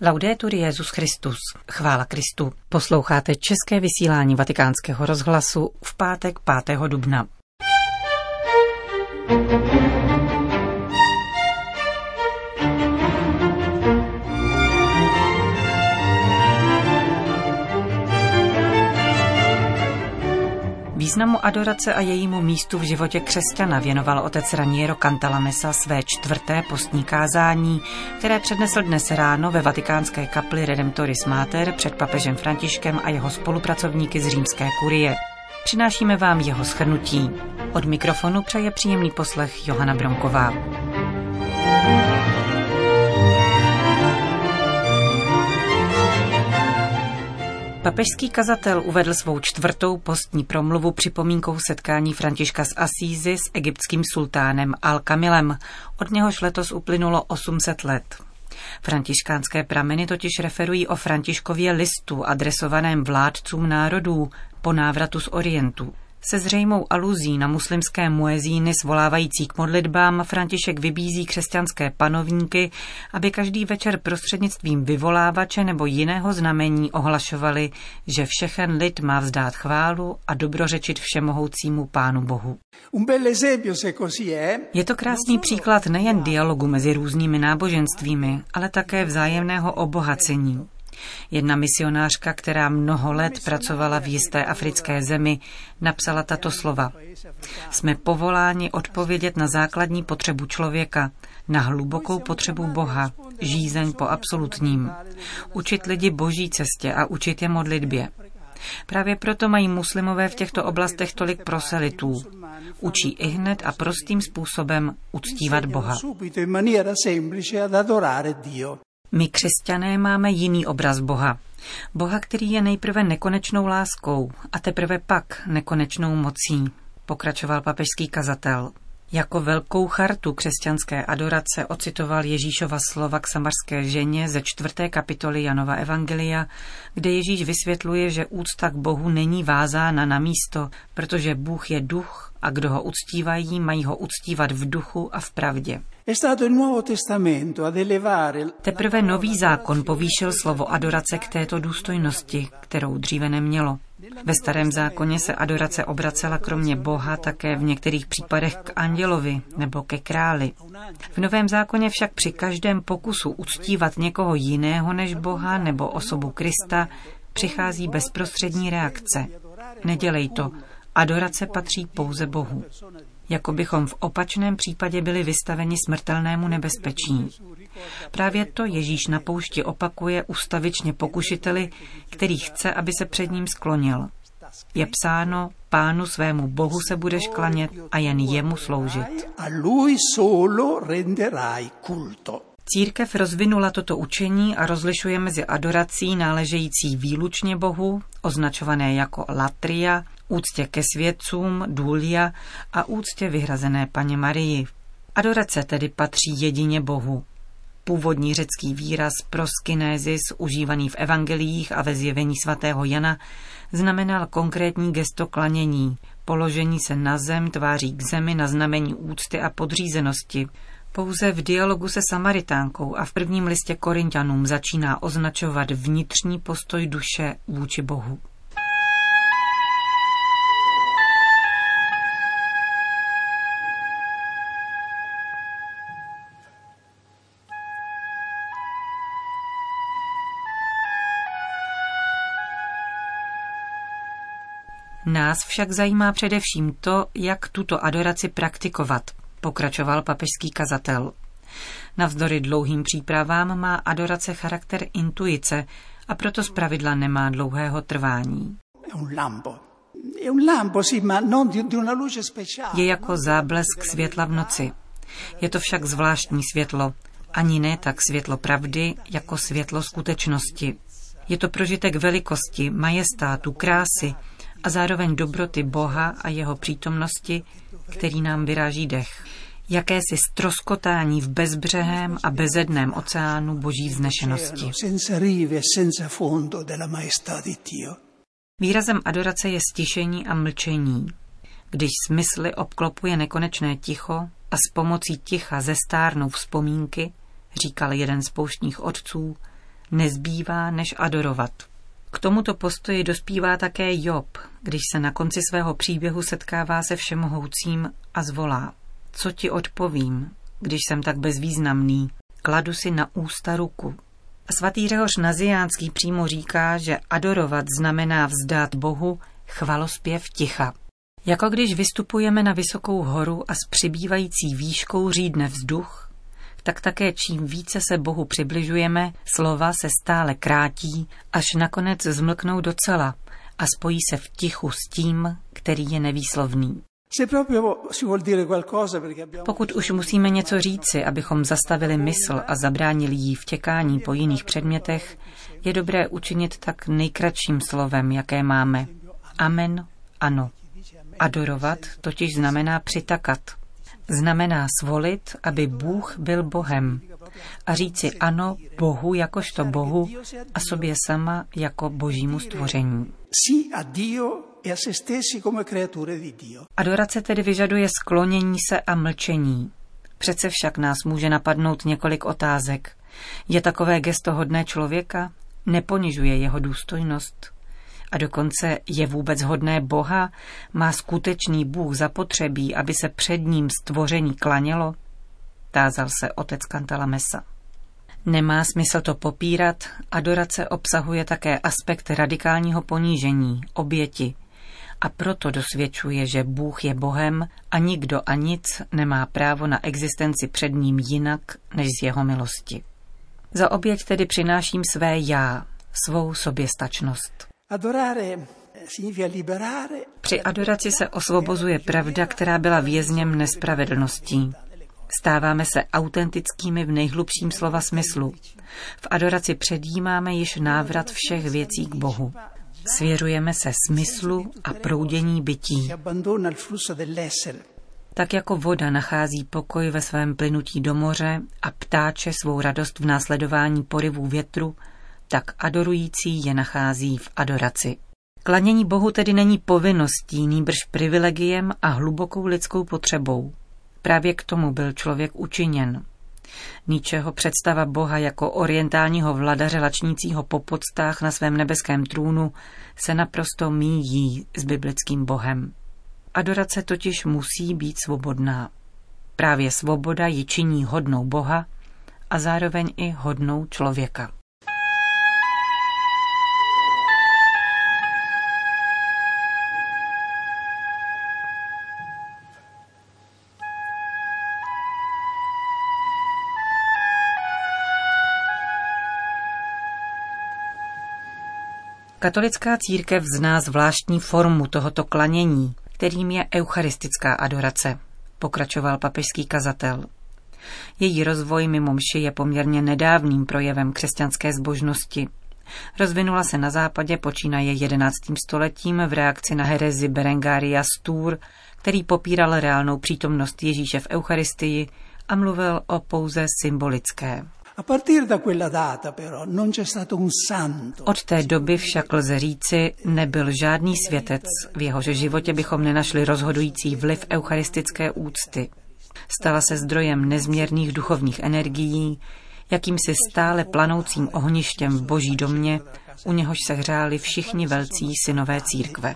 Laudetur Jezus Christus. Chvála Kristu. Posloucháte české vysílání Vatikánského rozhlasu v pátek 5. dubna. Významu adorace a jejímu místu v životě křesťana věnoval otec Raniero Cantalamessa své čtvrté postní kázání, které přednesl dnes ráno ve vatikánské kapli Redemptoris Mater před papežem Františkem a jeho spolupracovníky z římské kurie. Přinášíme vám jeho shrnutí. Od mikrofonu přeje příjemný poslech Johana Bronková. Papežský kazatel uvedl svou čtvrtou postní promluvu připomínkou setkání Františka z Asízy s egyptským sultánem Al-Kamilem. Od něhož letos uplynulo 800 let. Františkánské prameny totiž referují o Františkově listu adresovaném vládcům národů po návratu z Orientu. Se zřejmou aluzí na muslimské muezíny svolávající k modlitbám František vybízí křesťanské panovníky, aby každý večer prostřednictvím vyvolávače nebo jiného znamení ohlašovali, že všechen lid má vzdát chválu a dobrořečit všemohoucímu Pánu Bohu. Je to krásný příklad nejen dialogu mezi různými náboženstvími, ale také vzájemného obohacení. Jedna misionářka, která mnoho let pracovala v jisté africké zemi, napsala tato slova. Jsme povoláni odpovědět na základní potřebu člověka, na hlubokou potřebu Boha, žízeň po absolutním. Učit lidi boží cestě a učit je modlitbě. Právě proto mají muslimové v těchto oblastech tolik proselitů. Učí i hned a prostým způsobem uctívat Boha. My křesťané máme jiný obraz Boha. Boha, který je nejprve nekonečnou láskou a teprve pak nekonečnou mocí, pokračoval papežský kazatel. Jako velkou chartu křesťanské adorace ocitoval Ježíšova slova k samarské ženě ze čtvrté kapitoly Janova Evangelia, kde Ježíš vysvětluje, že úcta k Bohu není vázána na místo, protože Bůh je duch a kdo ho uctívají, mají ho uctívat v duchu a v pravdě. Teprve nový zákon povýšil slovo adorace k této důstojnosti, kterou dříve nemělo. Ve starém zákoně se adorace obracela kromě Boha také v některých případech k andělovi nebo ke králi. V novém zákoně však při každém pokusu uctívat někoho jiného než Boha nebo osobu Krista přichází bezprostřední reakce. Nedělej to, adorace patří pouze Bohu jako bychom v opačném případě byli vystaveni smrtelnému nebezpečí. Právě to Ježíš na poušti opakuje ustavičně pokušiteli, který chce, aby se před ním sklonil. Je psáno, pánu svému bohu se budeš klanět a jen jemu sloužit. Církev rozvinula toto učení a rozlišuje mezi adorací náležející výlučně Bohu, označované jako latria, úctě ke svědcům, důlia a úctě vyhrazené paně Marii. Adorace tedy patří jedině Bohu. Původní řecký výraz proskinézis, užívaný v evangeliích a ve zjevení svatého Jana, znamenal konkrétní gesto klanění, položení se na zem tváří k zemi na znamení úcty a podřízenosti. Pouze v dialogu se Samaritánkou a v prvním listě Korintianům začíná označovat vnitřní postoj duše vůči Bohu. Nás však zajímá především to, jak tuto adoraci praktikovat, pokračoval papežský kazatel. Navzdory dlouhým přípravám má adorace charakter intuice a proto zpravidla nemá dlouhého trvání. Je jako záblesk světla v noci. Je to však zvláštní světlo, ani ne tak světlo pravdy, jako světlo skutečnosti. Je to prožitek velikosti, majestátu, krásy, a zároveň dobroty Boha a jeho přítomnosti, který nám vyráží dech. Jakési stroskotání v bezbřehém a bezedném oceánu boží vznešenosti. Výrazem adorace je stišení a mlčení. Když smysly obklopuje nekonečné ticho a s pomocí ticha zestárnou vzpomínky, říkal jeden z pouštních otců, nezbývá než adorovat. K tomuto postoji dospívá také Job, když se na konci svého příběhu setkává se všemohoucím a zvolá. Co ti odpovím, když jsem tak bezvýznamný? Kladu si na ústa ruku. Svatý Řehoř Naziánský přímo říká, že adorovat znamená vzdát Bohu chvalospěv ticha. Jako když vystupujeme na vysokou horu a s přibývající výškou řídne vzduch, tak také čím více se Bohu přibližujeme, slova se stále krátí, až nakonec zmlknou docela a spojí se v tichu s tím, který je nevýslovný. Pokud už musíme něco říci, abychom zastavili mysl a zabránili jí v těkání po jiných předmětech, je dobré učinit tak nejkratším slovem, jaké máme. Amen, ano. Adorovat totiž znamená přitakat. Znamená svolit, aby Bůh byl Bohem a říci ano Bohu jakožto Bohu a sobě sama jako božímu stvoření. E Adorace tedy vyžaduje sklonění se a mlčení. Přece však nás může napadnout několik otázek. Je takové gesto hodné člověka? Neponižuje jeho důstojnost? A dokonce je vůbec hodné Boha? Má skutečný Bůh zapotřebí, aby se před ním stvoření klanělo? Tázal se otec Kantala Mesa. Nemá smysl to popírat, adorace obsahuje také aspekt radikálního ponížení, oběti, a proto dosvědčuje, že Bůh je Bohem a nikdo a nic nemá právo na existenci před ním jinak než z jeho milosti. Za oběť tedy přináším své já, svou soběstačnost. Při adoraci se osvobozuje pravda, která byla vězněm nespravedlností. Stáváme se autentickými v nejhlubším slova smyslu. V adoraci předjímáme již návrat všech věcí k Bohu. Svěřujeme se smyslu a proudění bytí. Tak jako voda nachází pokoj ve svém plynutí do moře a ptáče svou radost v následování porivů větru, tak adorující je nachází v adoraci. Klanění Bohu tedy není povinností, nýbrž privilegiem a hlubokou lidskou potřebou. Právě k tomu byl člověk učiněn. Ničeho představa Boha jako orientálního vladaře lačnícího po podstách na svém nebeském trůnu se naprosto míjí s biblickým Bohem. Adorace totiž musí být svobodná. Právě svoboda ji činí hodnou Boha a zároveň i hodnou člověka. Katolická církev zná zvláštní formu tohoto klanění, kterým je eucharistická adorace, pokračoval papežský kazatel. Její rozvoj mimo mši je poměrně nedávným projevem křesťanské zbožnosti. Rozvinula se na západě počínaje 11. stoletím v reakci na herezi Berengaria Stur, který popíral reálnou přítomnost Ježíše v Eucharistii a mluvil o pouze symbolické. Od té doby však lze říci, nebyl žádný světec, v jehož životě bychom nenašli rozhodující vliv eucharistické úcty. Stala se zdrojem nezměrných duchovních energií, jakýmsi stále planoucím ohništěm v boží domě, u něhož se hřáli všichni velcí synové církve.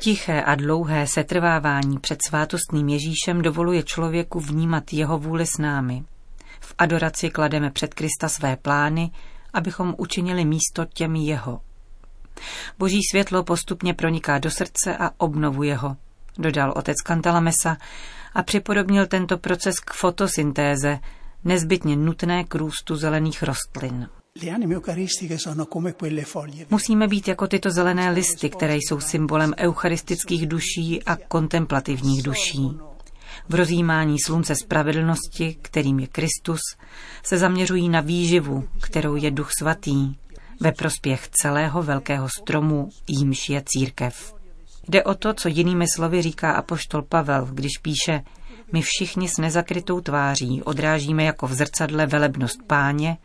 Tiché a dlouhé setrvávání před svátostným Ježíšem dovoluje člověku vnímat jeho vůli s námi. V adoraci klademe před Krista své plány, abychom učinili místo těm jeho. Boží světlo postupně proniká do srdce a obnovuje ho, dodal otec Kantalamesa a připodobnil tento proces k fotosyntéze, nezbytně nutné k růstu zelených rostlin. Musíme být jako tyto zelené listy, které jsou symbolem eucharistických duší a kontemplativních duší. V rozjímání slunce spravedlnosti, kterým je Kristus, se zaměřují na výživu, kterou je Duch Svatý, ve prospěch celého velkého stromu, jímž je církev. Jde o to, co jinými slovy říká apoštol Pavel, když píše My všichni s nezakrytou tváří odrážíme jako v zrcadle velebnost páně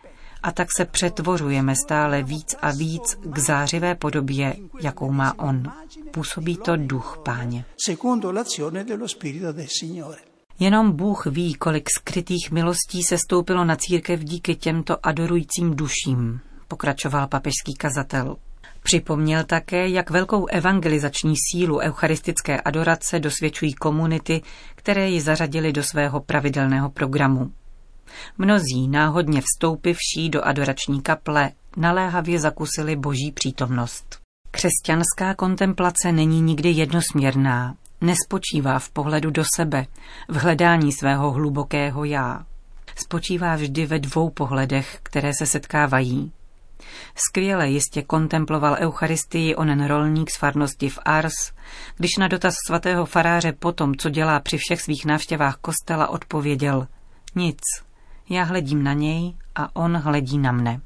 a tak se přetvořujeme stále víc a víc k zářivé podobě, jakou má on. Působí to duch páně. Jenom Bůh ví, kolik skrytých milostí se stoupilo na církev díky těmto adorujícím duším, pokračoval papežský kazatel. Připomněl také, jak velkou evangelizační sílu eucharistické adorace dosvědčují komunity, které ji zařadili do svého pravidelného programu. Mnozí náhodně vstoupivší do adorační kaple naléhavě zakusili boží přítomnost. Křesťanská kontemplace není nikdy jednosměrná, nespočívá v pohledu do sebe, v hledání svého hlubokého já. Spočívá vždy ve dvou pohledech, které se setkávají. Skvěle jistě kontemploval Eucharistii onen rolník z farnosti v Ars, když na dotaz svatého faráře po tom, co dělá při všech svých návštěvách kostela, odpověděl Nic, já hledím na něj a on hledí na mne.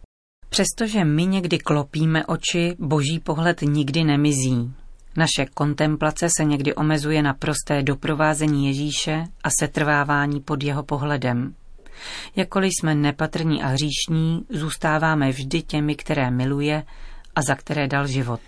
Přestože my někdy klopíme oči, boží pohled nikdy nemizí. Naše kontemplace se někdy omezuje na prosté doprovázení Ježíše a setrvávání pod jeho pohledem. Jakkoliv jsme nepatrní a hříšní, zůstáváme vždy těmi, které miluje a za které dal život.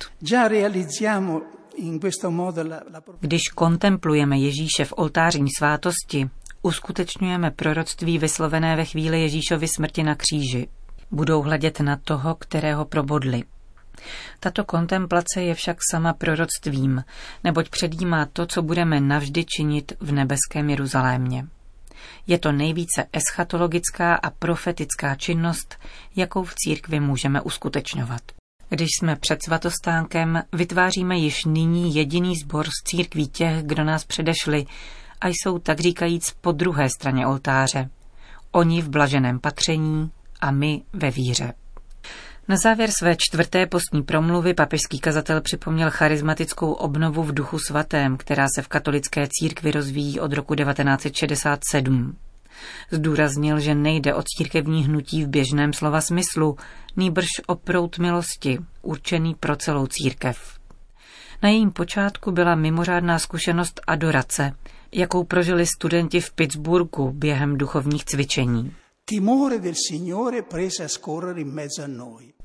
Když kontemplujeme Ježíše v oltářní svátosti, uskutečňujeme proroctví vyslovené ve chvíli Ježíšovy smrti na kříži. Budou hledět na toho, kterého probodli. Tato kontemplace je však sama proroctvím, neboť předjímá to, co budeme navždy činit v nebeském Jeruzalémě. Je to nejvíce eschatologická a profetická činnost, jakou v církvi můžeme uskutečňovat. Když jsme před svatostánkem, vytváříme již nyní jediný sbor z církví těch, kdo nás předešli a jsou tak říkajíc po druhé straně oltáře. Oni v blaženém patření a my ve víře. Na závěr své čtvrté postní promluvy papežský kazatel připomněl charismatickou obnovu v duchu svatém, která se v katolické církvi rozvíjí od roku 1967. Zdůraznil, že nejde o církevní hnutí v běžném slova smyslu, nýbrž o prout milosti, určený pro celou církev. Na jejím počátku byla mimořádná zkušenost adorace, jakou prožili studenti v Pittsburghu během duchovních cvičení.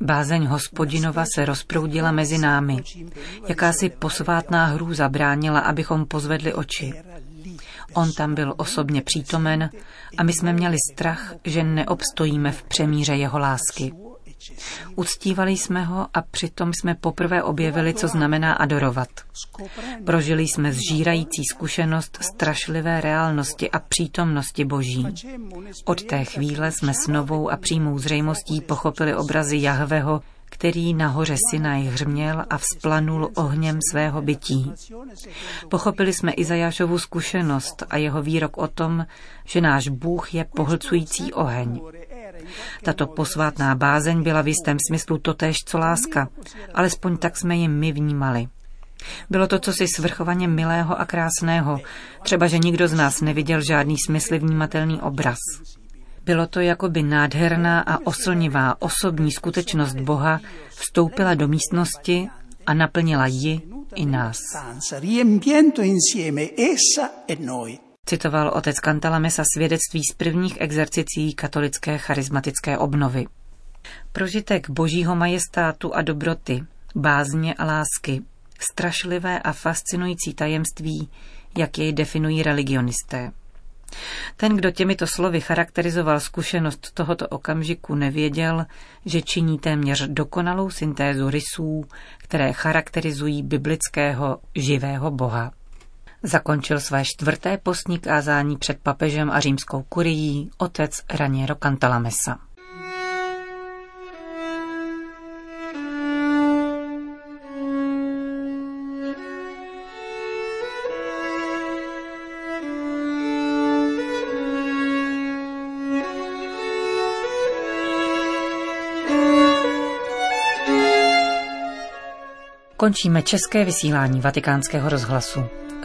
Bázeň hospodinova se rozproudila mezi námi. Jakási posvátná hru zabránila, abychom pozvedli oči. On tam byl osobně přítomen a my jsme měli strach, že neobstojíme v přemíře jeho lásky. Uctívali jsme ho a přitom jsme poprvé objevili, co znamená adorovat. Prožili jsme zžírající zkušenost strašlivé reálnosti a přítomnosti Boží. Od té chvíle jsme s novou a přímou zřejmostí pochopili obrazy Jahveho, který nahoře Sinaj hřměl a vzplanul ohněm svého bytí. Pochopili jsme Izajášovu zkušenost a jeho výrok o tom, že náš Bůh je pohlcující oheň. Tato posvátná bázeň byla v jistém smyslu totéž co láska, alespoň tak jsme ji my vnímali. Bylo to cosi svrchovaně milého a krásného, třeba že nikdo z nás neviděl žádný smysl vnímatelný obraz. Bylo to jako by nádherná a oslnivá osobní skutečnost Boha vstoupila do místnosti a naplnila ji i nás. Citoval otec Cantalamessa svědectví z prvních exercicí katolické charismatické obnovy. Prožitek božího majestátu a dobroty, bázně a lásky, strašlivé a fascinující tajemství, jak jej definují religionisté. Ten, kdo těmito slovy charakterizoval zkušenost tohoto okamžiku, nevěděl, že činí téměř dokonalou syntézu rysů, které charakterizují biblického živého boha. Zakončil své čtvrté postní kázání před papežem a římskou kurií otec Raniero Cantalamessa. Končíme české vysílání vatikánského rozhlasu.